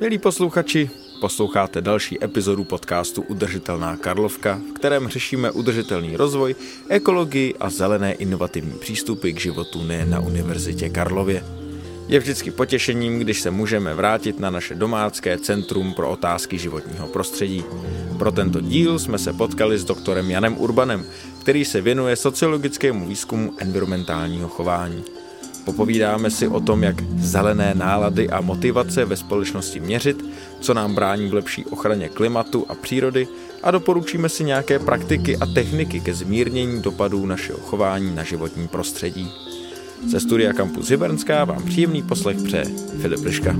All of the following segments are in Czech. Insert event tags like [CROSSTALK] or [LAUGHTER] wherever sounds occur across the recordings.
Milí posluchači, posloucháte další epizodu podcastu Udržitelná Karlovka, v kterém řešíme udržitelný rozvoj, ekologii a zelené inovativní přístupy k životu nejen na Univerzitě Karlově. Je vždycky potěšením, když se můžeme vrátit na naše domácké centrum pro otázky životního prostředí. Pro tento díl jsme se potkali s doktorem Janem Urbanem, který se věnuje sociologickému výzkumu environmentálního chování. Popovídáme si o tom, jak zelené nálady a motivace ve společnosti měřit, co nám brání v lepší ochraně klimatu a přírody a doporučíme si nějaké praktiky a techniky ke zmírnění dopadů našeho chování na životní prostředí. Ze studia Campus Hybernská vám příjemný poslech přeje Filip Liška.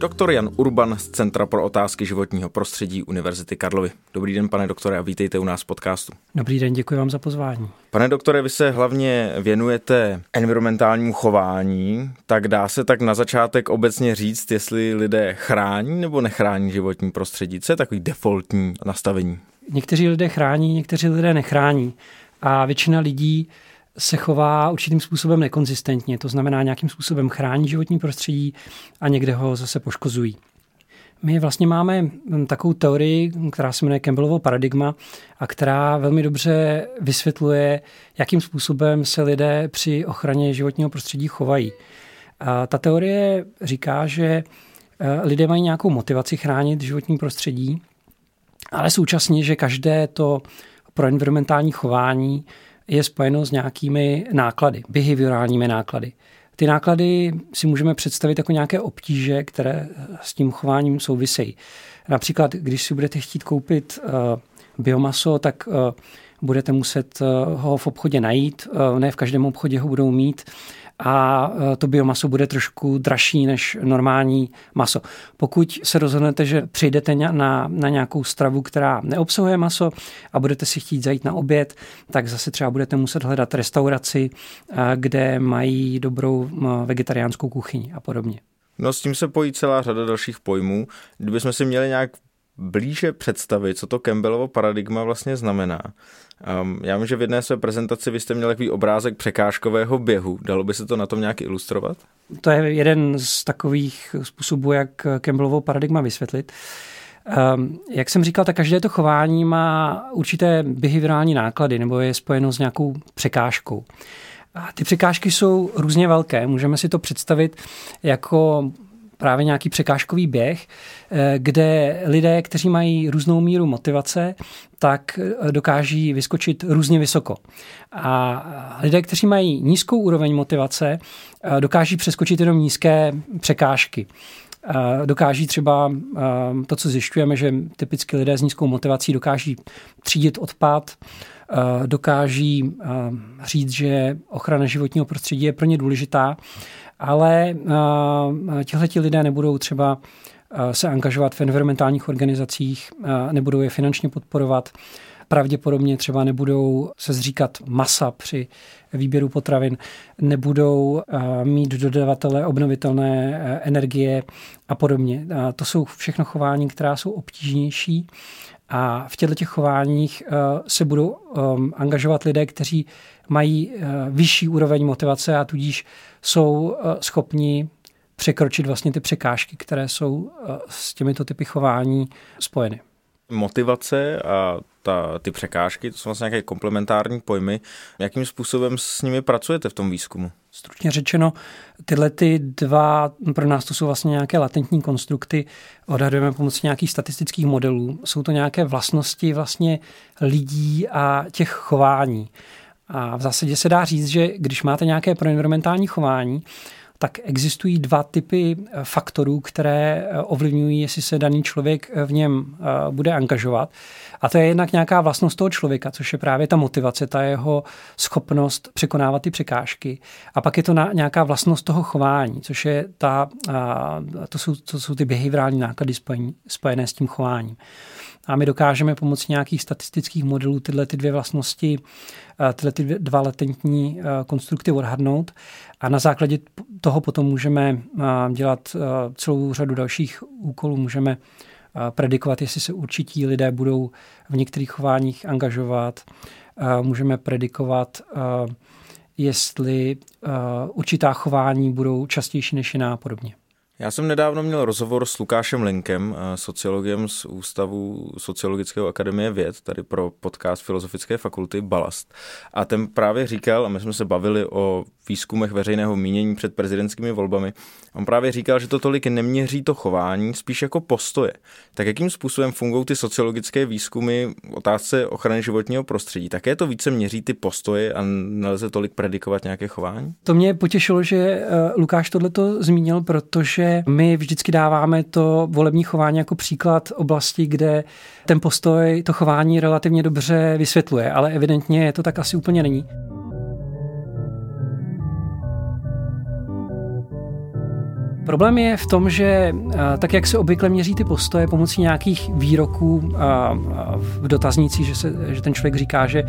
Doktor Jan Urban z Centra pro otázky životního prostředí Univerzity Karlovy. Dobrý den, pane doktore, a vítejte u nás v podcastu. Dobrý den, děkuji vám za pozvání. Pane doktore, vy se hlavně věnujete environmentálnímu chování, tak dá se tak na začátek obecně říct, jestli lidé chrání nebo nechrání životní prostředí. Co je takový defaultní nastavení? Někteří lidé chrání, někteří lidé nechrání. A většina lidí se chová určitým způsobem nekonzistentně, to znamená nějakým způsobem chrání životní prostředí a někde ho zase poškozují. My vlastně máme hm, takovou teorii, která se jmenuje Campbellovo paradigma a která velmi dobře vysvětluje, jakým způsobem se lidé při ochraně životního prostředí chovají. A ta teorie říká, že eh, lidé mají nějakou motivaci chránit životní prostředí, ale současně, že každé to pro environmentální chování je spojeno s nějakými náklady, behaviorálními náklady. Ty náklady si můžeme představit jako nějaké obtíže, které s tím chováním souvisejí. Například, když si budete chtít koupit uh, biomaso, tak uh, budete muset uh, ho v obchodě najít. Uh, ne v každém obchodě ho budou mít a e, to biomaso bude trošku dražší než normální maso. Pokud se rozhodnete, že přijdete na, na nějakou stravu, která neobsahuje maso a budete si chtít zajít na oběd, tak zase třeba budete muset hledat restauraci, kde mají dobrou vegetariánskou kuchyni a podobně. No s tím se pojí celá řada dalších pojmů. Kdybychom si měli nějak blíže představit, co to Campbellovo paradigma vlastně znamená. Um, já vím, že v jedné své prezentaci vy jste měl takový obrázek překážkového běhu. Dalo by se to na tom nějak ilustrovat? To je jeden z takových způsobů, jak Campbellovo paradigma vysvětlit. Um, jak jsem říkal, tak každé to chování má určité behaviorální náklady nebo je spojeno s nějakou překážkou. A ty překážky jsou různě velké. Můžeme si to představit jako právě nějaký překážkový běh, eh, kde lidé, kteří mají různou míru motivace, tak eh, dokáží vyskočit různě vysoko. A lidé, kteří mají nízkou úroveň motivace, eh, dokáží přeskočit jenom nízké překážky. Dokáží třeba to, co zjišťujeme, že typicky lidé s nízkou motivací dokáží třídit odpad, dokáží říct, že ochrana životního prostředí je pro ně důležitá ale uh, tihleti lidé nebudou třeba uh, se angažovat v environmentálních organizacích, uh, nebudou je finančně podporovat, pravděpodobně třeba nebudou se zříkat masa při výběru potravin, nebudou mít dodavatele obnovitelné energie a podobně. To jsou všechno chování, která jsou obtížnější a v těchto těch chováních se budou um, angažovat lidé, kteří mají vyšší úroveň motivace a tudíž jsou eh, schopni překročit vlastně ty překážky, které jsou eh, s těmito typy chování spojeny. Motivace a ta, ty překážky, to jsou vlastně nějaké komplementární pojmy. Jakým způsobem s nimi pracujete v tom výzkumu? Stručně řečeno, tyhle ty dva, pro nás to jsou vlastně nějaké latentní konstrukty, odhadujeme pomocí nějakých statistických modelů. Jsou to nějaké vlastnosti vlastně lidí a těch chování. A v zásadě se dá říct, že když máte nějaké proenvironmentální chování, tak existují dva typy eh, faktorů, které eh, ovlivňují, jestli se daný člověk eh, v něm bude angažovat. A to je jednak nějaká vlastnost toho člověka, což je právě ta motivace, ta jeho schopnost překonávat ty překážky. A pak je to nějaká vlastnost toho chování, což je ta, to, jsou, to jsou ty behaviorální náklady spojené s tím chováním. A my dokážeme pomocí nějakých statistických modelů tyhle ty dvě vlastnosti, eh, tyhle ty dva latentní eh, konstrukty odhadnout a na základě toho potom můžeme eh, dělat celou řadu dalších úkolů. Můžeme predikovat, jestli se určití lidé budou v některých chováních angažovat, můžeme predikovat, jestli určitá chování budou častější než jiná a podobně. Já jsem nedávno měl rozhovor s Lukášem Lenkem, eh, sociologem z Ústavu Sociologického akademie věd, tady pro podcast Filozofické fakulty Balast. A ten právě říkal, a my jsme se bavili o výzkumech veřejného mínění před prezidentskými volbami, on právě říkal, že to tolik neměří to chování, spíš jako postoje. Tak jakým způsobem fungují ty sociologické výzkumy otázce ochrany životního prostředí? Také to více měří ty postoje a nelze tolik predikovat nějaké chování? To mě potěšilo, že eh, Lukáš tohleto zmínil, protože my vždycky dáváme to volební chování jako příklad oblasti, kde ten postoj to chování relativně dobře vysvětluje, ale evidentně to tak asi úplně není. Problém je v tom, že tak, jak se obvykle měří ty postoje pomocí nějakých výroků v dotaznících, že, se, že ten člověk říká, že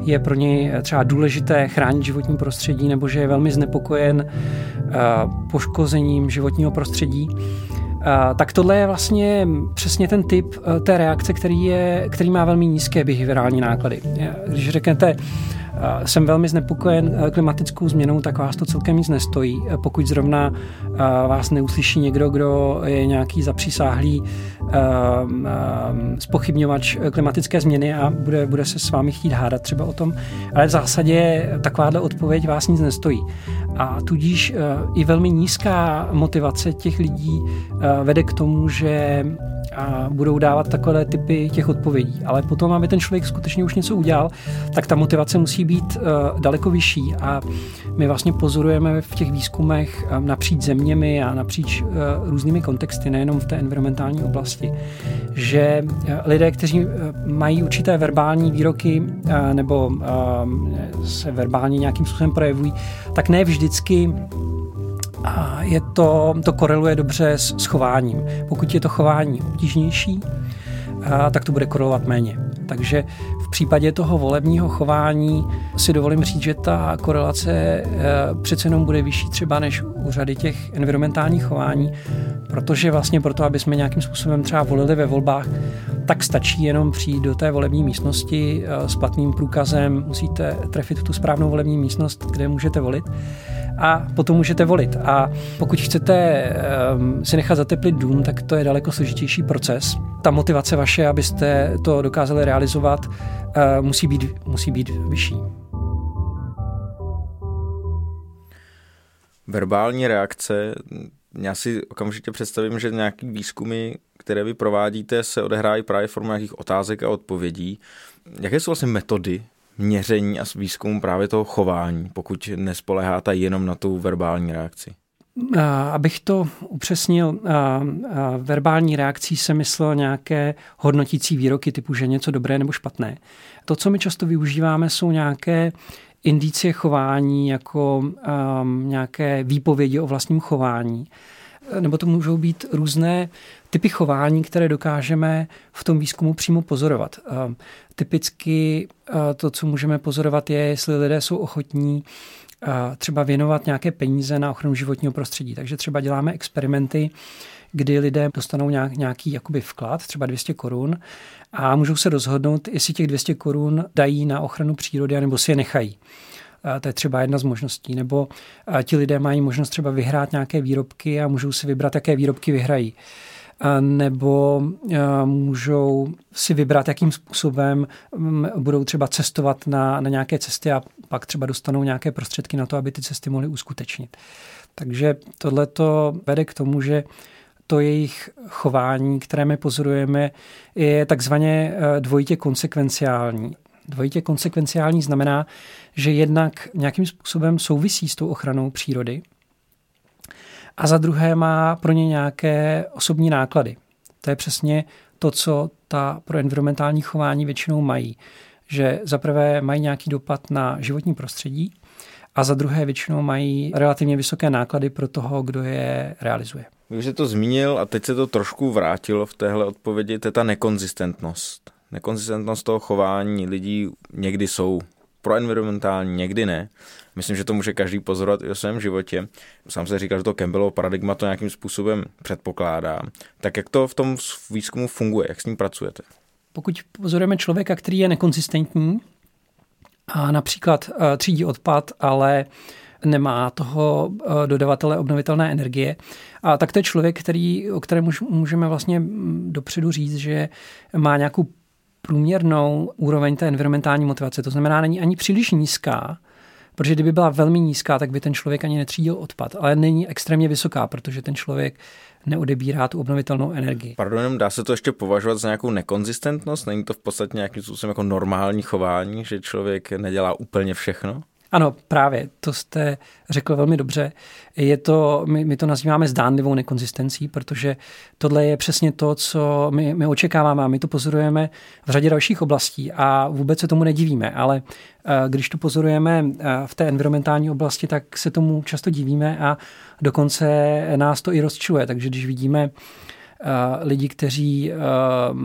je pro něj třeba důležité chránit životní prostředí nebo že je velmi znepokojen poškozením životního prostředí, tak tohle je vlastně přesně ten typ té reakce, který, je, který má velmi nízké behaviorální náklady. Když řeknete, jsem velmi znepokojen eh, klimatickou změnou, tak vás to celkem nic nestojí. Eh, pokud zrovna eh, vás neuslyší někdo, kdo je nějaký zapřísáhlý spochybňovač klimatické změny a bude, bude se s vámi chtít hádat třeba o tom. Ale v zásadě takováhle odpověď vás nic nestojí. A tudíž i velmi nízká motivace těch lidí vede k tomu, že a budou dávat takové typy těch odpovědí. Ale potom, aby ten člověk skutečně už něco udělal, tak ta motivace musí být uh, daleko vyšší. A my vlastně pozorujeme v těch výzkumech um, napříč zeměmi a napříč uh, různými kontexty, nejenom v té environmentální oblasti, že uh, lidé, kteří uh, mají určité verbální výroky uh, nebo uh, se verbálně nějakým způsobem projevují, tak ne vždycky a je to, to koreluje dobře s, s chováním. Pokud je to chování obtížnější, a, tak to bude korelovat méně. Takže případě toho volebního chování si dovolím říct, že ta korelace e, přece jenom bude vyšší třeba než u řady těch environmentálních chování, protože vlastně proto, aby jsme nějakým způsobem třeba volili ve volbách, tak stačí jenom přijít do té volební místnosti e, s platným průkazem, musíte trefit tu správnou volební místnost, kde můžete volit a potom můžete volit. A pokud chcete um, si nechat zateplit dům, tak to je daleko složitější proces. Ta motivace vaše, abyste to dokázali realizovat, musí, být, musí být vyšší. Verbální reakce, já si okamžitě představím, že nějaký výzkumy, které vy provádíte, se odehrávají právě formou nějakých otázek a odpovědí. Jaké jsou vlastně metody měření a výzkumu právě toho chování, pokud nespoleháte jenom na tu verbální reakci? Abych to upřesnil, verbální reakcí se myslel nějaké hodnotící výroky typu, že něco dobré nebo špatné. To, co my často využíváme, jsou nějaké indicie chování, jako um, nějaké výpovědi o vlastním chování. Nebo to můžou být různé typy chování, které dokážeme v tom výzkumu přímo pozorovat. Typicky to, co můžeme pozorovat, je, jestli lidé jsou ochotní třeba věnovat nějaké peníze na ochranu životního prostředí. Takže třeba děláme experimenty, kdy lidé dostanou nějak, nějaký jakoby vklad, třeba 200 korun, a můžou se rozhodnout, jestli těch 200 korun dají na ochranu přírody, nebo si je nechají. To je třeba jedna z možností. Nebo ti lidé mají možnost třeba vyhrát nějaké výrobky a můžou si vybrat, jaké výrobky vyhrají nebo můžou si vybrat, jakým způsobem budou třeba cestovat na, na nějaké cesty a pak třeba dostanou nějaké prostředky na to, aby ty cesty mohly uskutečnit. Takže tohle to vede k tomu, že to jejich chování, které my pozorujeme, je takzvaně e, dvojitě konsekvenciální. Dvojitě konsekvenciální znamená, že jednak nějakým způsobem souvisí s tou ochranou přírody, a za druhé má pro ně nějaké osobní náklady. To je přesně to, co ta pro environmentální chování většinou mají. Že za prvé mají nějaký dopad na životní prostředí a za druhé většinou mají relativně vysoké náklady pro toho, kdo je realizuje. Vy už jste to zmínil a teď se to trošku vrátilo v téhle odpovědi, to je ta nekonzistentnost. Nekonzistentnost toho chování lidí někdy jsou proenvironmentální, někdy ne. Myslím, že to může každý pozorovat i o svém životě. Sám se říkal, že to Campbellovo paradigma to nějakým způsobem předpokládá. Tak jak to v tom výzkumu funguje, jak s ním pracujete? Pokud pozorujeme člověka, který je nekonsistentní a například eh, třídí odpad, ale nemá toho eh, dodavatele obnovitelné energie. A tak to je člověk, který, o kterém můžeme vlastně mm, dopředu říct, že má nějakou průměrnou úroveň té environmentální motivace. To znamená, není ani příliš nízká, protože kdyby byla velmi nízká, tak by ten člověk ani netřídil odpad, ale není extrémně vysoká, protože ten člověk neodebírá tu obnovitelnou energii. Pardon, dá se to ještě považovat za nějakou nekonzistentnost? Není to v podstatě nějakým způsobem jako normální chování, že člověk nedělá úplně všechno? Ano, právě, to jste řekl velmi dobře. Je to, my, my to nazýváme zdánlivou nekonzistencí, protože tohle je přesně to, co my, my očekáváme a my to pozorujeme v řadě dalších oblastí a vůbec se tomu nedivíme, ale eh, když to pozorujeme eh, v té environmentální oblasti, tak se tomu často divíme a dokonce nás to i rozčiluje. Takže když vidíme lidi, kteří eh,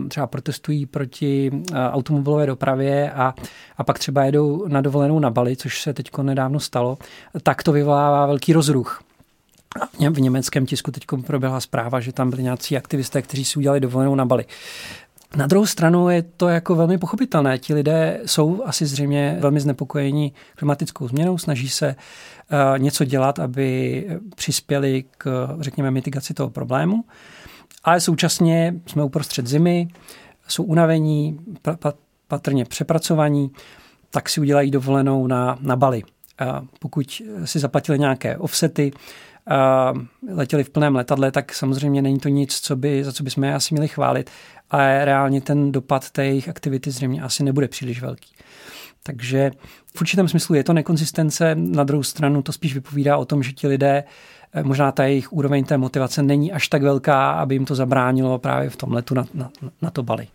třeba protestují proti eh, automobilové dopravě a, a pak třeba jedou na dovolenou na Bali, což se teď nedávno stalo, tak to vyvolává velký rozruch. V německém tisku teď proběhla zpráva, že tam byli nějací aktivisté, kteří si udělali dovolenou na Bali. Na druhou stranu je to jako velmi pochopitelné. Ti lidé jsou asi zřejmě velmi znepokojeni klimatickou změnou, snaží se něco dělat, aby přispěli k, řekněme, mitigaci toho problému ale současně jsme uprostřed zimy, jsou unavení, patrně přepracovaní, tak si udělají dovolenou na, na Bali. A pokud si zaplatili nějaké offsety, a letěli v plném letadle, tak samozřejmě není to nic, co by, za co bychom je asi měli chválit, ale reálně ten dopad té jejich aktivity zřejmě asi nebude příliš velký. Takže v určitém smyslu je to nekonzistence, na druhou stranu to spíš vypovídá o tom, že ti lidé Eh, možná ta jejich úroveň té motivace není až tak velká, aby jim to zabránilo právě v tom letu na, na, na to Bali.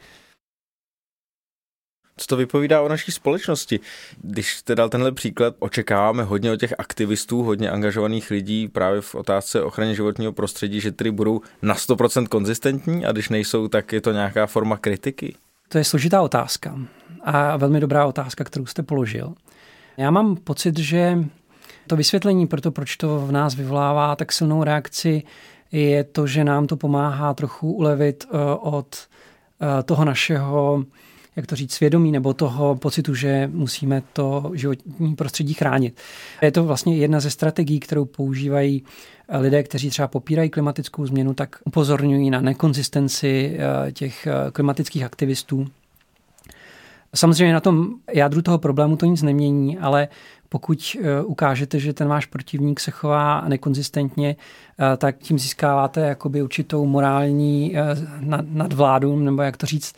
Co to vypovídá o naší společnosti? Když jste dal tenhle příklad, očekáváme hodně od těch aktivistů, hodně angažovaných lidí právě v otázce ochrany životního prostředí, že tedy budou na 100% konzistentní a když nejsou, tak je to nějaká forma kritiky? To je složitá otázka a velmi dobrá otázka, kterou jste položil. Já mám pocit, že to vysvětlení pro to, proč to v nás vyvolává tak silnou reakci, je to, že nám to pomáhá trochu ulevit eh, od eh, toho našeho, jak to říct, svědomí nebo toho pocitu, že musíme to životní prostředí chránit. Je to vlastně jedna ze strategií, kterou používají eh, lidé, kteří třeba popírají klimatickou změnu, tak upozorňují na nekonzistenci těch klimatických aktivistů. Samozřejmě na tom jádru toho problému to nic nemění, ale pokud eh, ukážete, že ten váš protivník se chová nekonzistentně, eh, tak tím získáváte jakoby určitou morální eh, nadvládu, nebo jak to říct,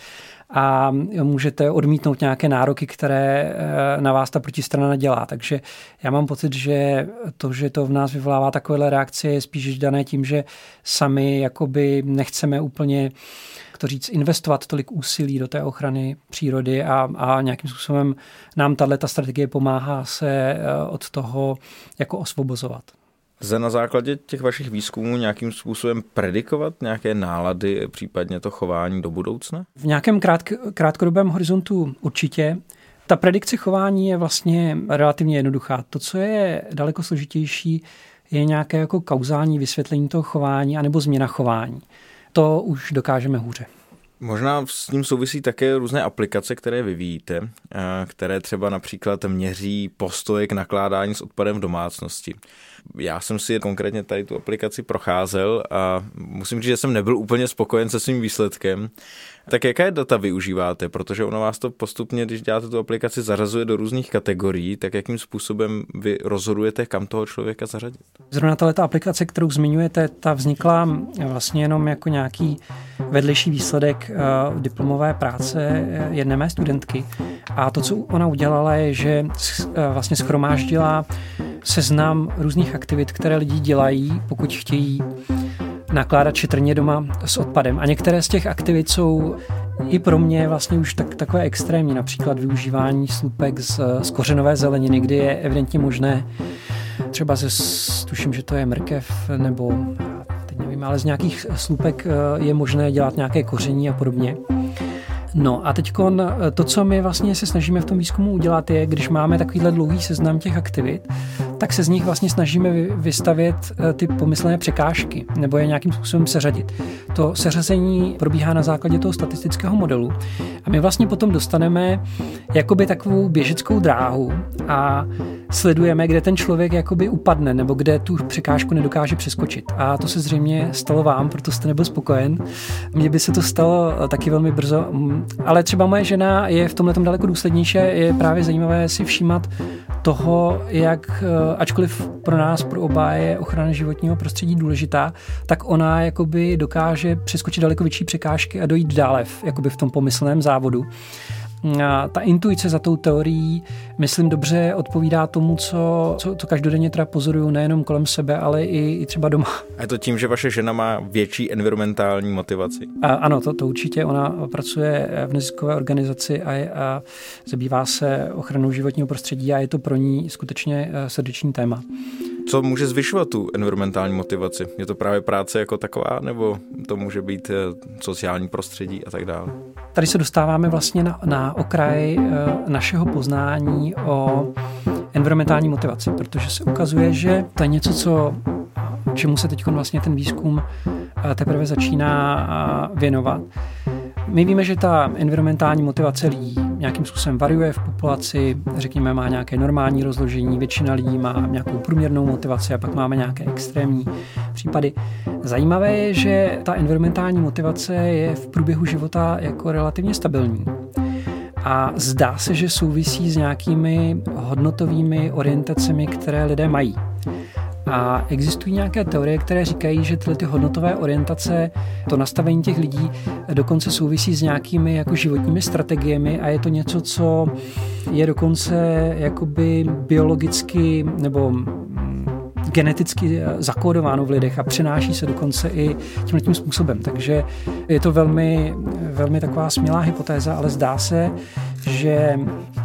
a můžete odmítnout nějaké nároky, které na vás ta protistrana dělá. Takže já mám pocit, že to, že to v nás vyvolává takovéhle reakce, je spíš dané tím, že sami jakoby nechceme úplně to říct, investovat tolik úsilí do té ochrany přírody a, a nějakým způsobem nám tato strategie pomáhá se eh, od toho jako osvobozovat. Lze na základě těch vašich výzkumů nějakým způsobem predikovat nějaké nálady, případně to chování do budoucna? V nějakém krátk, krátkodobém horizontu určitě. Ta predikce chování je vlastně relativně jednoduchá. To, co je daleko složitější, je nějaké jako kauzální vysvětlení toho chování anebo změna chování to už dokážeme hůře. Možná s ním souvisí také různé aplikace, které vyvíjíte, které třeba například měří postoje k nakládání s odpadem v domácnosti. Já jsem si konkrétně tady tu aplikaci procházel a musím říct, že jsem nebyl úplně spokojen se svým výsledkem. Tak jaké data využíváte? Protože ono vás to postupně, když děláte tu aplikaci, zařazuje do různých kategorií, tak jakým způsobem vy rozhodujete, kam toho člověka zařadit? Zrovna tato aplikace, kterou zmiňujete, ta vznikla vlastně jenom jako nějaký vedlejší výsledek uh, diplomové práce eh, jedné mé studentky. A to, co ona udělala, je, že vlastně schromáždila seznam různých aktivit, které lidi dělají, pokud chtějí nakládat šetrně doma s odpadem. A některé z těch aktivit jsou i pro mě vlastně už tak, takové extrémní, například využívání slupek z, z kořenové zeleniny, kdy je evidentně možné třeba ze, tuším, že to je mrkev nebo teď nevím, ale z nějakých slupek eh, je možné dělat nějaké koření a podobně. No a teď to, co my vlastně se snažíme v tom výzkumu udělat, je, když máme takovýhle dlouhý seznam těch aktivit, tak se z nich vlastně snažíme vystavět eh, ty pomyslené překážky nebo je nějakým způsobem seřadit. To seřazení probíhá na základě toho statistického modelu a my vlastně potom dostaneme jakoby takovou běžeckou dráhu a sledujeme, kde ten člověk jakoby upadne nebo kde tu překážku nedokáže přeskočit. A to se zřejmě stalo vám, proto jste nebyl spokojen. Mně by se to stalo taky velmi brzo, mm, ale třeba moje žena je v tomhle daleko důslednější. Je právě zajímavé si všímat toho, jak eh, ačkoliv pro nás, pro oba je ochrana životního prostředí důležitá, tak ona jakoby dokáže přeskočit daleko větší překážky a dojít dále v, jakoby v tom pomyslném závodu. Ta intuice za tou teorií, myslím, dobře odpovídá tomu, co, co, co každodenně teda pozoruju nejenom kolem sebe, ale i, i třeba doma. A je to tím, že vaše žena má větší environmentální motivaci? A, ano, to, to určitě. Ona pracuje v neziskové organizaci a, a zabývá se ochranou životního prostředí a je to pro ní skutečně eh, srdeční téma. Co může zvyšovat tu environmentální motivaci? Je to právě práce jako taková, nebo to může být eh, sociální prostředí a tak dále? Tady se dostáváme vlastně na, na okraj eh, našeho poznání o environmentální motivaci, protože se ukazuje, že to je něco, co čemu se teď vlastně ten výzkum eh, teprve začíná věnovat. My víme, že ta environmentální motivace lidí nějakým způsobem variuje v populaci, řekněme, má nějaké normální rozložení, většina lidí má nějakou průměrnou motivaci a pak máme nějaké extrémní případy. Zajímavé je, že ta environmentální motivace je v průběhu života jako relativně stabilní. A zdá se, že souvisí s nějakými hodnotovými orientacemi, které lidé mají. A existují nějaké teorie, které říkají, že tyhle ty hodnotové orientace, to nastavení těch lidí dokonce souvisí s nějakými jako životními strategiemi a je to něco, co je dokonce jakoby biologicky nebo geneticky zakódováno v lidech a přenáší se dokonce i tímhle tím způsobem. Takže je to velmi, velmi taková smělá hypotéza, ale zdá se, že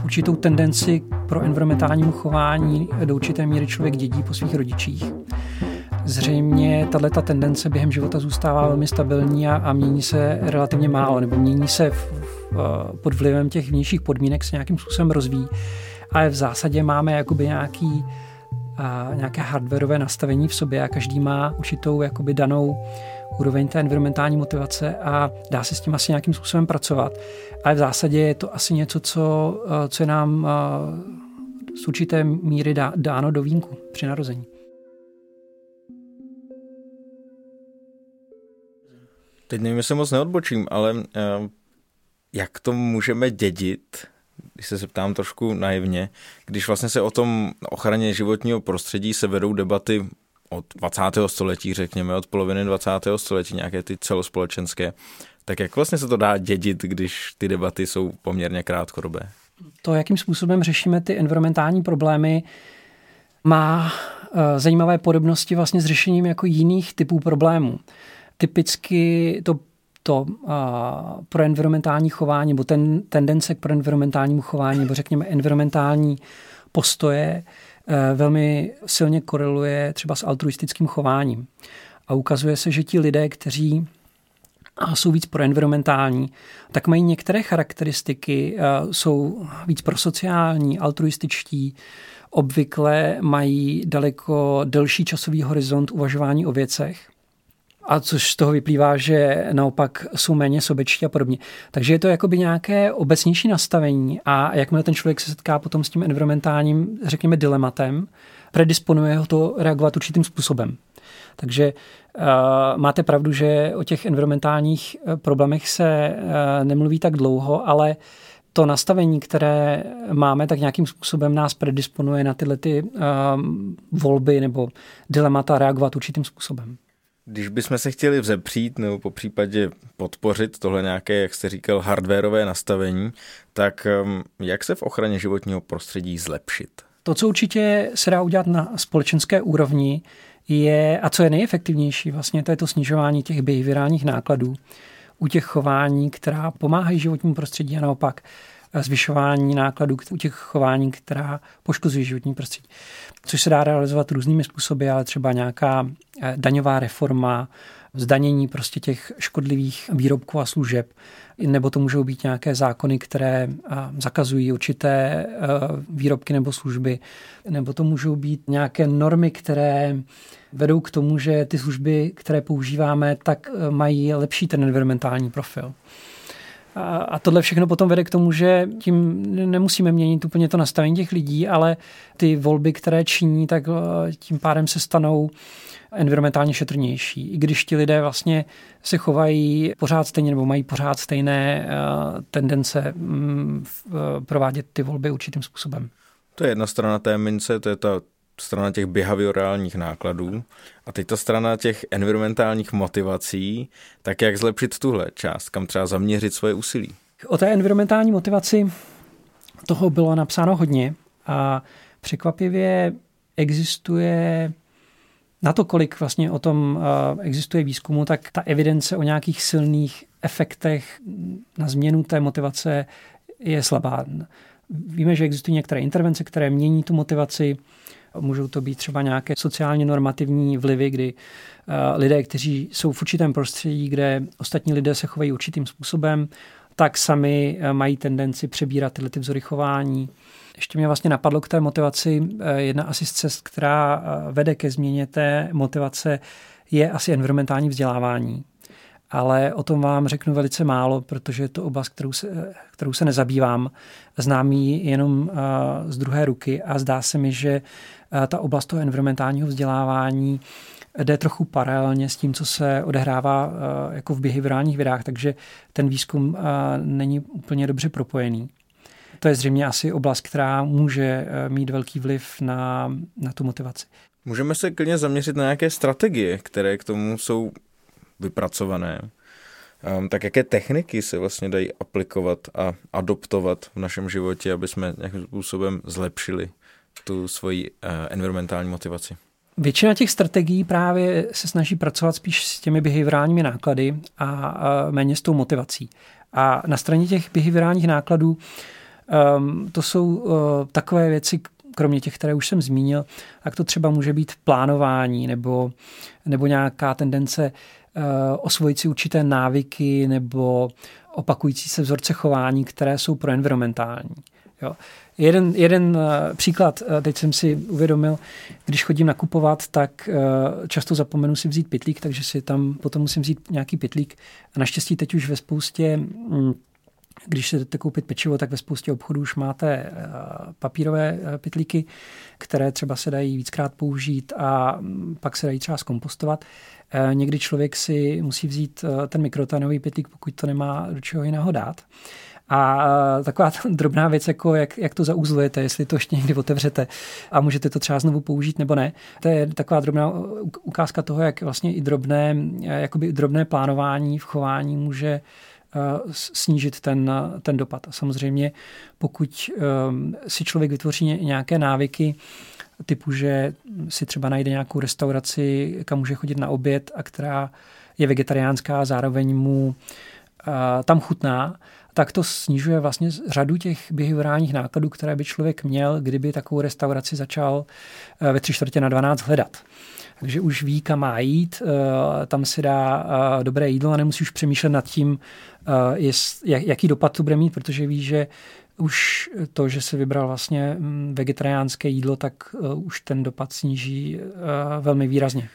určitou tendenci pro environmentálnímu chování do určité míry člověk dědí po svých rodičích. Zřejmě tato tendence během života zůstává velmi stabilní a, a mění se relativně málo, nebo mění se v, v, pod vlivem těch vnějších podmínek se nějakým způsobem rozvíjí. Ale v zásadě máme jakoby nějaký a nějaké hardwareové nastavení v sobě a každý má určitou jakoby danou úroveň té environmentální motivace a dá se s tím asi nějakým způsobem pracovat. Ale v zásadě je to asi něco, co, eh, co je nám eh, z určité míry dá, dáno do vínku při narození. Teď nevím, jestli moc neodbočím, ale uh, jak to můžeme dědit, když se zeptám trošku naivně, když vlastně se o tom ochraně životního prostředí se vedou debaty od 20. století, řekněme, od poloviny 20. století, nějaké ty celospolečenské, tak jak vlastně se to dá dědit, když ty debaty jsou poměrně krátkodobé? To, jakým způsobem řešíme ty environmentální problémy, má eh, zajímavé podobnosti vlastně s řešením jako jiných typů problémů. Typicky to to a, pro environmentální chování, nebo ten tendence k pro environmentálnímu chování, nebo řekněme environmentální postoje, velmi silně koreluje třeba s altruistickým chováním. A ukazuje se, že ti lidé, kteří jsou víc proenvironmentální, tak mají některé charakteristiky, e, jsou víc prosociální, altruističtí, obvykle mají daleko delší časový horizont uvažování o věcech a což z toho vyplývá, že naopak jsou méně sobečtí a podobně. Takže je to jakoby nějaké obecnější nastavení a jakmile ten člověk se setká potom s tím environmentálním, řekněme, dilematem, predisponuje ho to reagovat určitým způsobem. Takže uh, máte pravdu, že o těch environmentálních eh, problémech se uh, nemluví tak dlouho, ale to nastavení, které máme, tak nějakým způsobem nás predisponuje na tyhle ty, uh, volby nebo dilemata reagovat určitým způsobem. Když bychom se chtěli vzepřít nebo po případě podpořit tohle nějaké, jak jste říkal, hardwareové nastavení, tak um, jak se v ochraně životního prostředí zlepšit? To, co určitě se dá udělat na společenské úrovni, je, a co je nejefektivnější, vlastně to je to snižování těch behaviorálních nákladů u těch chování, která pomáhají životnímu prostředí a naopak zvyšování nákladů u těch chování, která poškozují životní prostředí. Což se dá realizovat různými způsoby, ale třeba nějaká eh, daňová reforma, zdanění prostě těch škodlivých výrobků a služeb, nebo to můžou být nějaké zákony, které zakazují určité výrobky nebo služby, nebo to můžou být nějaké normy, které vedou k tomu, že ty služby, které používáme, tak mají lepší ten environmentální profil. A tohle všechno potom vede k tomu, že tím nemusíme měnit úplně to nastavení těch lidí, ale ty volby, které činí, tak eh, tím pádem se stanou environmentálně šetrnější. I když ti lidé vlastně se chovají pořád stejně nebo mají pořád stejné eh, tendence mm, eh, provádět ty volby určitým způsobem. To je jedna strana té mince, to je ta strana těch behaviorálních nákladů a teď ta strana těch environmentálních motivací, tak jak zlepšit tuhle část, kam třeba zaměřit svoje úsilí? O té environmentální motivaci toho bylo napsáno hodně a překvapivě existuje na to, kolik vlastně o tom existuje výzkumu, tak ta evidence o nějakých silných efektech na změnu té motivace je slabá. Víme, že existují některé intervence, které mění tu motivaci, Můžou to být třeba nějaké sociálně normativní vlivy, kdy eh, lidé, kteří jsou v určitém prostředí, kde ostatní lidé se chovají určitým způsobem, tak sami eh, mají tendenci přebírat tyhle ty vzory chování. Ještě mě vlastně napadlo k té motivaci eh, jedna asi z cest, která vede ke změně té motivace, je asi environmentální vzdělávání ale o tom vám řeknu velice málo, protože je to oblast, kterou se, kterou se nezabývám. Znám ji jenom z druhé ruky a zdá se mi, že ta oblast toho environmentálního vzdělávání jde trochu paralelně s tím, co se odehrává jako v behaviorálních vědách, takže ten výzkum není úplně dobře propojený. To je zřejmě asi oblast, která může mít velký vliv na, na tu motivaci. Můžeme se klidně zaměřit na nějaké strategie, které k tomu jsou vypracované. Um, tak jaké techniky se vlastně dají aplikovat a adoptovat v našem životě, aby jsme nějakým způsobem zlepšili tu svoji uh, environmentální motivaci? Většina těch strategií právě se snaží pracovat spíš s těmi behaviorálními náklady a, méně s tou motivací. A na straně těch behaviorálních nákladů um, to jsou uh, takové věci, kromě těch, které už jsem zmínil, tak to třeba může být plánování nebo, nebo nějaká tendence Eh, osvojit si určité návyky nebo opakující se vzorce chování, které jsou pro environmentální. Jo. Jeden, jeden eh, příklad, eh, teď jsem si uvědomil, když chodím nakupovat, tak často zapomenu si vzít pitlík, takže si tam potom musím vzít nějaký pitlík. A naštěstí teď už ve spoustě mm, když si jdete koupit pečivo, tak ve spoustě obchodů už máte papírové pitlíky, které třeba se dají víckrát použít a mm, pak se dají třeba zkompostovat. Někdy člověk si musí vzít ten mikrotanový pytlík, pokud to nemá do čeho jiného dát. A eh, taková drobná věc, jako jak, jak to zaúzlujete, jestli to ještě někdy otevřete a můžete to třeba znovu použít nebo ne. To je taková drobná ukázka toho, jak vlastně i drobné, jakoby i drobné plánování v chování může snížit ten, ten dopad. A samozřejmě, pokud si člověk vytvoří nějaké návyky, typu, že si třeba najde nějakou restauraci, kam může chodit na oběd a která je vegetariánská a zároveň mu tam chutná, tak to snižuje vlastně řadu těch behaviorálních nákladů, které by člověk měl, kdyby takovou restauraci začal uh, ve tři čtvrtě na 12 hledat. Takže už ví, kam má jít, uh, tam si dá dobré jídlo a nemusí už přemýšlet nad tím, jaký dopad to bude mít, protože ví, že už to, že se vybral vlastně mm, vegetariánské jídlo, tak už ten dopad sníží velmi výrazně.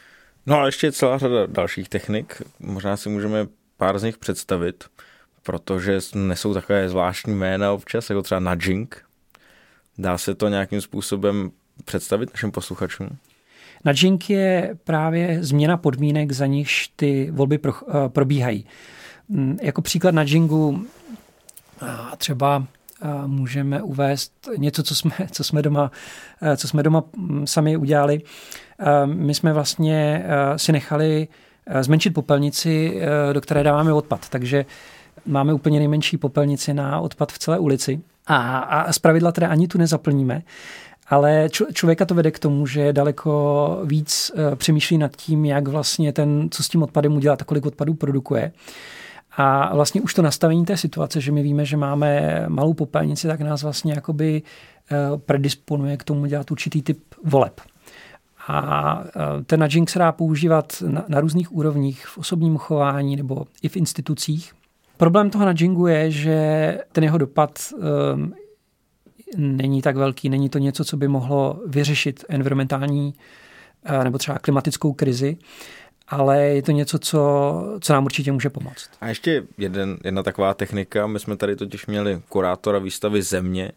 No a ještě celá řada dalších technik. Možná si můžeme pár z nich představit, protože nesou takové zvláštní jména občas, jako třeba nudging. Dá se to nějakým způsobem představit našim posluchačům? Nudging je právě změna podmínek, za nichž ty volby pro, uh, probíhají. Mm, jako příklad nudgingu třeba můžeme uvést něco, co jsme, co jsme, doma, eh, co jsme doma mm, sami udělali. Eh, my jsme vlastně eh, si nechali zmenšit popelnici, do které dáváme odpad. Takže máme úplně nejmenší popelnici na odpad v celé ulici. A, a z pravidla teda ani tu nezaplníme. Ale člověka to vede k tomu, že daleko víc přemýšlí nad tím, jak vlastně ten, co s tím odpadem udělat a kolik odpadů produkuje. A vlastně už to nastavení té situace, že my víme, že máme malou popelnici, tak nás vlastně jakoby eh, predisponuje k tomu dělat určitý typ voleb. A ten nudging se dá používat na, na různých úrovních, v osobním chování nebo i v institucích. Problém toho nudgingu je, že ten jeho dopad um, není tak velký, není to něco, co by mohlo vyřešit environmentální uh, nebo třeba klimatickou krizi, ale je to něco, co, co nám určitě může pomoct. A ještě jeden, jedna taková technika, my jsme tady totiž měli kurátora výstavy Země,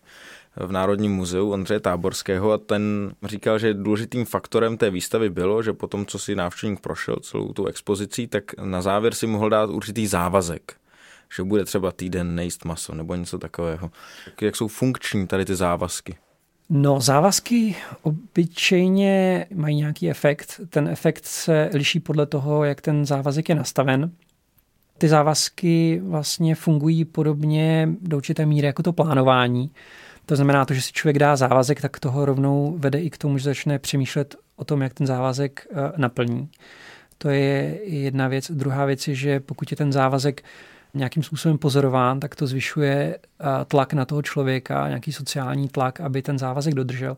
v Národním muzeu Ondřeje Táborského a ten říkal, že důležitým faktorem té výstavy bylo, že po tom, co si návštěvník prošel celou tu expozicí, tak na závěr si mohl dát určitý závazek že bude třeba týden nejíst maso nebo něco takového. Jak jsou funkční tady ty závazky? No, závazky obyčejně mají nějaký efekt. Ten efekt se liší podle toho, jak ten závazek je nastaven. Ty závazky vlastně fungují podobně do určité míry jako to plánování. To znamená to, že si člověk dá závazek, tak toho rovnou vede i k tomu, že začne přemýšlet o tom, jak ten závazek eh, naplní. To je jedna věc. Druhá věc je, že pokud je ten závazek nějakým způsobem pozorován, tak to zvyšuje eh, tlak na toho člověka, nějaký sociální tlak, aby ten závazek dodržel.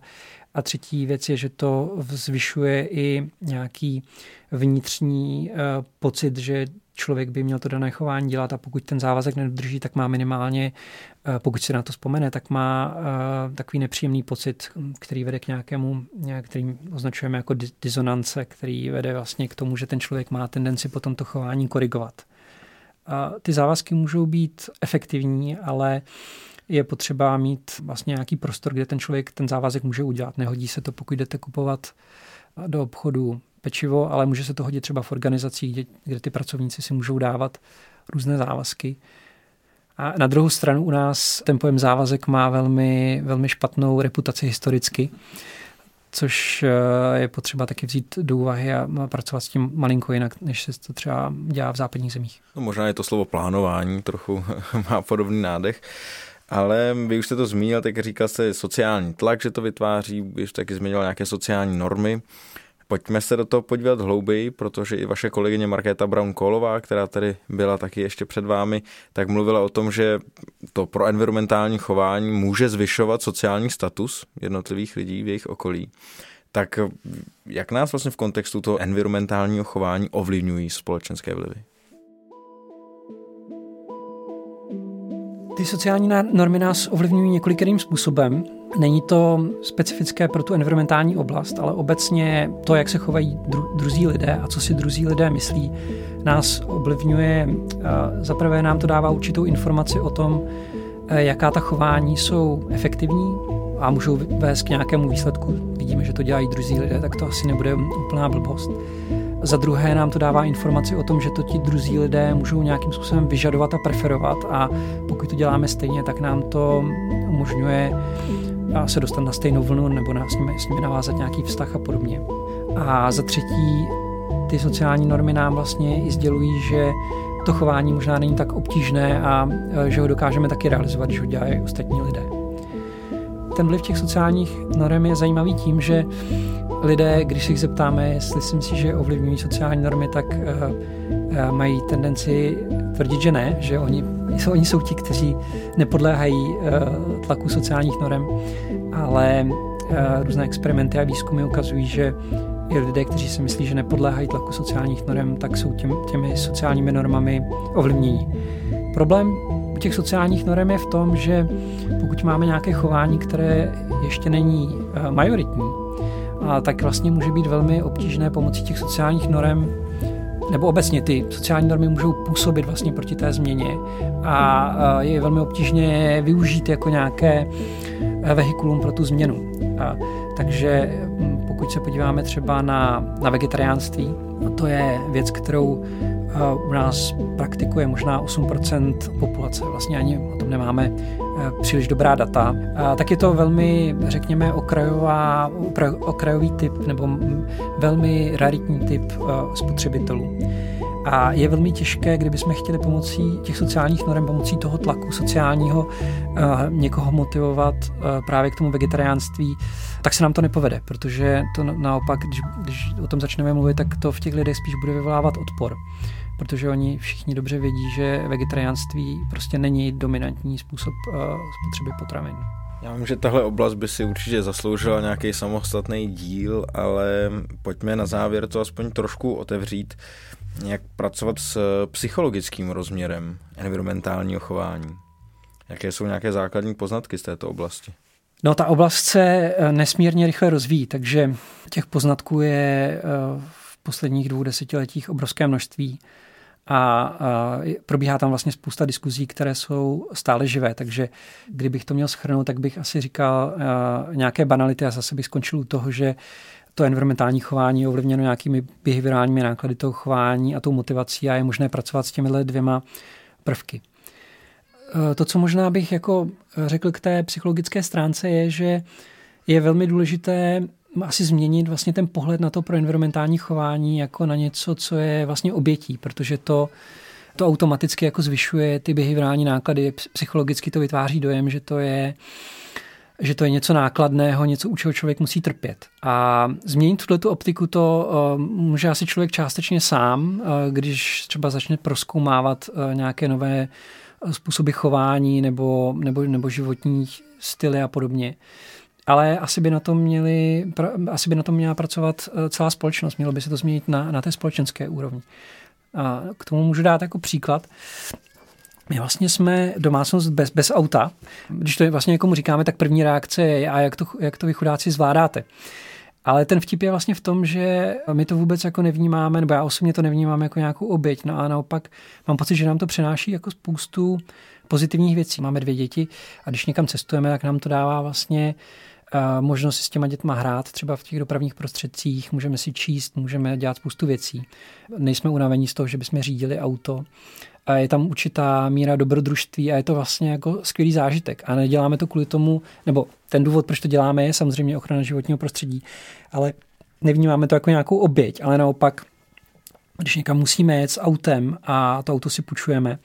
A třetí věc je, že to zvyšuje i nějaký vnitřní eh, pocit, že člověk by měl to dané chování dělat a pokud ten závazek nedodrží, tak má minimálně, eh, pokud se na to vzpomene, tak má takový nepříjemný pocit, který vede k nějakému, který označujeme jako disonance, který vede vlastně k tomu, že ten člověk má tendenci potom to chování korigovat. Ty závazky můžou být efektivní, ale je potřeba mít vlastně nějaký prostor, kde ten člověk ten závazek může udělat. Nehodí se to, pokud jdete kupovat do obchodu pečivo, ale může se to hodit třeba v organizacích, kde, kde ty pracovníci si můžou dávat různé závazky. A na druhou stranu u nás ten pojem závazek má velmi, velmi špatnou reputaci historicky což eh, je potřeba taky vzít do úvahy a pracovat s tím malinko jinak, než se to třeba dělá v západních zemích. No, možná je to slovo plánování, trochu [LAUGHS] má podobný nádech. Ale vy už jste to zmínil, tak říkal jste sociální tlak, že to vytváří, vy už taky zmiňoval nějaké sociální normy. Pojďme se do toho podívat hlouběji, protože i vaše kolegyně Markéta Brown-Kolová, která tady byla taky ještě před vámi, tak mluvila o tom, že to pro environmentální chování může zvyšovat sociální status jednotlivých lidí v jejich okolí. Tak jak nás vlastně v kontextu toho environmentálního chování ovlivňují společenské vlivy? Ty sociální normy nás ovlivňují několikrým způsobem. Není to specifické pro tu environmentální oblast, ale obecně to, jak se chovají dru- druzí lidé a co si druzí lidé myslí, nás ovlivňuje. Za prvé nám to dává určitou informaci o tom, e, jaká ta chování jsou efektivní a můžou vést k nějakému výsledku. Vidíme, že to dělají druzí lidé, tak to asi nebude úplná blbost. Za druhé nám to dává informaci o tom, že to ti druzí lidé můžou nějakým způsobem vyžadovat a preferovat a pokud to děláme stejně, tak nám to umožňuje se dostat na stejnou vlnu nebo na, s, nimi, s nimi navázat nějaký vztah a podobně. A za třetí, ty sociální normy nám vlastně i sdělují, že to chování možná není tak obtížné a že ho dokážeme taky realizovat, když ho dělají ostatní lidé. Ten vliv těch sociálních norm je zajímavý tím, že lidé, když se jich zeptáme, jestli si myslí, že ovlivňují sociální normy, tak uh, uh, mají tendenci tvrdit, že ne, že oni, oni jsou ti, kteří nepodléhají uh, tlaku sociálních norm, ale různé experimenty a výzkumy ukazují, že i lidé, kteří si myslí, že nepodléhají tlaku sociálních norm, tak jsou těmi, těmi sociálními normami ovlivnění. Problém těch sociálních norm je v tom, že pokud máme nějaké chování, které ještě není majoritní, a tak vlastně může být velmi obtížné pomocí těch sociálních norm nebo obecně ty sociální normy můžou působit vlastně proti té změně a je velmi obtížně využít jako nějaké eh, vehikulum pro tu změnu. A, takže hm, pokud se podíváme třeba na, na vegetariánství, to je věc, kterou u nás praktikuje možná 8% populace. Vlastně ani o tom nemáme eh, příliš dobrá data. Tak je to velmi, řekněme, okrajová, okrajový typ nebo velmi raritní typ eh, spotřebitelů. A je velmi těžké, kdybychom chtěli pomocí těch sociálních norm, pomocí toho tlaku sociálního eh, někoho motivovat právě k tomu vegetariánství, tak se nám to nepovede, protože to naopak, když, když o tom začneme mluvit, tak to v těch lidech spíš bude vyvolávat odpor protože oni všichni dobře vědí, že vegetariánství prostě není dominantní způsob uh, spotřeby potravin. Já vím, že tahle oblast by si určitě zasloužila nějaký samostatný díl, ale pojďme na závěr to aspoň trošku otevřít, jak pracovat s psychologickým rozměrem environmentálního chování. Jaké jsou nějaké základní poznatky z této oblasti? No, ta oblast se eh, nesmírně rychle rozvíjí, takže těch poznatků je eh, v posledních dvou desetiletích obrovské množství a probíhá tam vlastně spousta diskuzí, které jsou stále živé, takže kdybych to měl schrnout, tak bych asi říkal nějaké banality a zase bych skončil u toho, že to environmentální chování je ovlivněno nějakými behaviorálními náklady toho chování a tou motivací a je možné pracovat s těmihle dvěma prvky. E, to, co možná bych jako řekl k té psychologické stránce, je, že je velmi důležité asi změnit vlastně ten pohled na to pro environmentální chování jako na něco, co je vlastně obětí, protože to, to automaticky jako zvyšuje ty behaviorální náklady, psychologicky to vytváří dojem, že to je že to je něco nákladného, něco, u čeho člověk musí trpět. A změnit tuto optiku to uh, může asi člověk částečně sám, uh, když třeba začne proskoumávat uh, nějaké nové způsoby chování nebo, nebo, nebo životní styly a podobně ale asi by na tom měli, asi by na tom měla pracovat eh, celá společnost. Mělo by se to změnit na, na té společenské úrovni. A k tomu můžu dát jako příklad. My vlastně jsme domácnost bez, bez auta. Když to vlastně někomu říkáme, tak první reakce je, a jak to, jak to vy chudáci zvládáte. Ale ten vtip je vlastně v tom, že my to vůbec jako nevnímáme, nebo já osobně to nevnímám jako nějakou oběť. No a naopak mám pocit, že nám to přináší jako spoustu pozitivních věcí. Máme dvě děti a když někam cestujeme, tak nám to dává vlastně možnost si s těma dětma hrát třeba v těch dopravních prostředcích, můžeme si číst, můžeme dělat spoustu věcí. Nejsme unavení z toho, že bychom řídili auto. A je tam určitá míra dobrodružství a je to vlastně jako skvělý zážitek. A neděláme to kvůli tomu, nebo ten důvod, proč to děláme, je samozřejmě ochrana životního prostředí, ale nevnímáme to jako nějakou oběť, ale naopak, když někam musíme jet s autem a to auto si půjčujeme,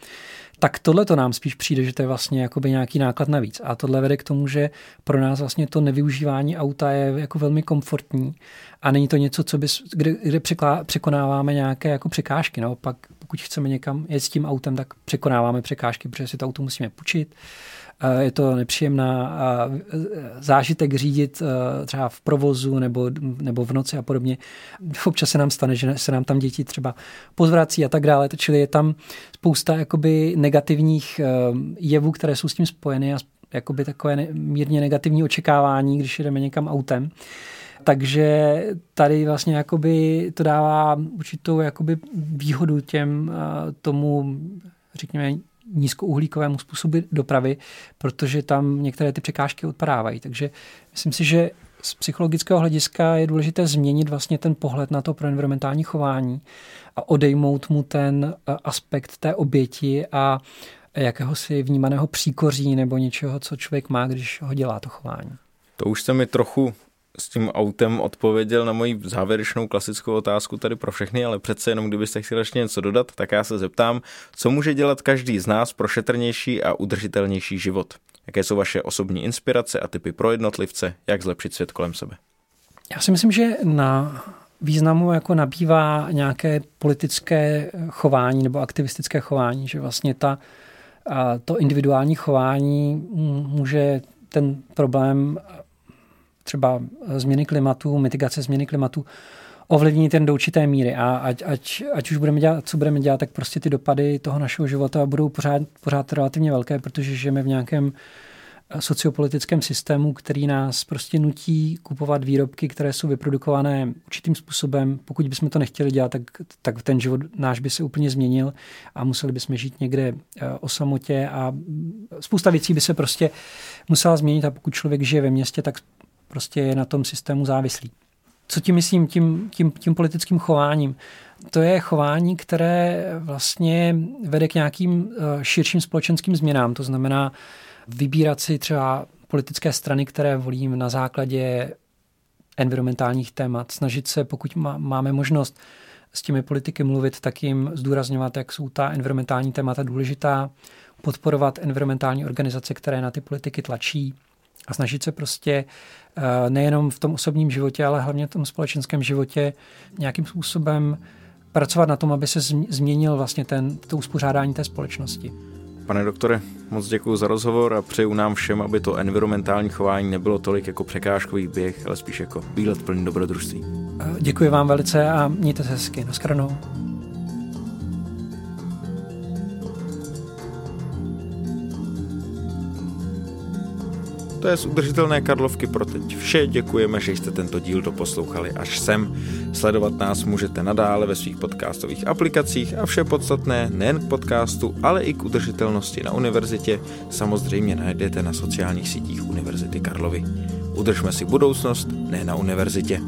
tak tohle to nám spíš přijde, že to je vlastně jakoby nějaký náklad navíc. A tohle vede k tomu, že pro nás vlastně to nevyužívání auta je jako velmi komfortní a není to něco, co bys, kde, kde překonáváme nějaké jako překážky. Naopak, pokud chceme někam jet s tím autem, tak překonáváme překážky, protože si to auto musíme půjčit je to nepříjemná zážitek řídit třeba v provozu nebo, nebo v noci a podobně. Občas se nám stane, že se nám tam děti třeba pozvrací a tak dále, čili je tam spousta jakoby negativních jevů, které jsou s tím spojeny a jakoby takové mírně negativní očekávání, když jdeme někam autem. Takže tady vlastně jakoby to dává určitou jakoby výhodu těm tomu, řekněme, nízkouhlíkovému způsobu dopravy, protože tam některé ty překážky odpadávají. Takže myslím si, že z psychologického hlediska je důležité změnit vlastně ten pohled na to pro environmentální chování a odejmout mu ten eh, aspekt té oběti a jakéhosi vnímaného příkoří nebo něčeho, co člověk má, když ho dělá to chování. To už se mi trochu s tím autem odpověděl na moji závěrečnou klasickou otázku tady pro všechny, ale přece jenom kdybyste chtěli ještě něco dodat, tak já se zeptám, co může dělat každý z nás pro šetrnější a udržitelnější život? Jaké jsou vaše osobní inspirace a typy pro jednotlivce, jak zlepšit svět kolem sebe? Já si myslím, že na významu jako nabývá nějaké politické chování nebo aktivistické chování, že vlastně ta, to individuální chování může ten problém třeba změny klimatu, mitigace změny klimatu, ovlivnit jen do určité míry a ať, ať, ať už budeme dělat, co budeme dělat, tak prostě ty dopady toho našeho života budou pořád, pořád relativně velké, protože žijeme v nějakém eh, sociopolitickém systému, který nás prostě nutí kupovat výrobky, které jsou vyprodukované určitým způsobem. Pokud bychom to nechtěli dělat, tak, tak ten život náš by se úplně změnil a museli bychom žít někde eh, o samotě a spousta věcí by se prostě musela změnit a pokud člověk žije ve městě, tak prostě je na tom systému závislý. Co tím myslím tím, tím, tím politickým chováním? To je chování, které vlastně vede k nějakým eh, širším společenským změnám. To znamená vybírat si třeba politické strany, které volím na základě environmentálních témat, snažit se, pokud má, máme možnost s těmi politiky mluvit, tak jim zdůrazňovat, jak jsou ta environmentální témata důležitá, podporovat environmentální organizace, které na ty politiky tlačí, a snažit se prostě eh, nejenom v tom osobním životě, ale hlavně v tom společenském životě nějakým způsobem pracovat na tom, aby se změnil vlastně ten, to uspořádání té společnosti. Pane doktore, moc děkuji za rozhovor a přeju nám všem, aby to environmentální chování nebylo tolik jako překážkový běh, ale spíš jako výlet plný dobrodružství. Děkuji vám velice a mějte se hezky. Naschranou. Je z udržitelné Karlovky pro teď vše. Děkujeme, že jste tento díl doposlouchali až sem. Sledovat nás můžete nadále ve svých podcastových aplikacích a vše podstatné nejen k podcastu, ale i k udržitelnosti na univerzitě samozřejmě najdete na sociálních sítích Univerzity Karlovy. Udržme si budoucnost, ne na univerzitě.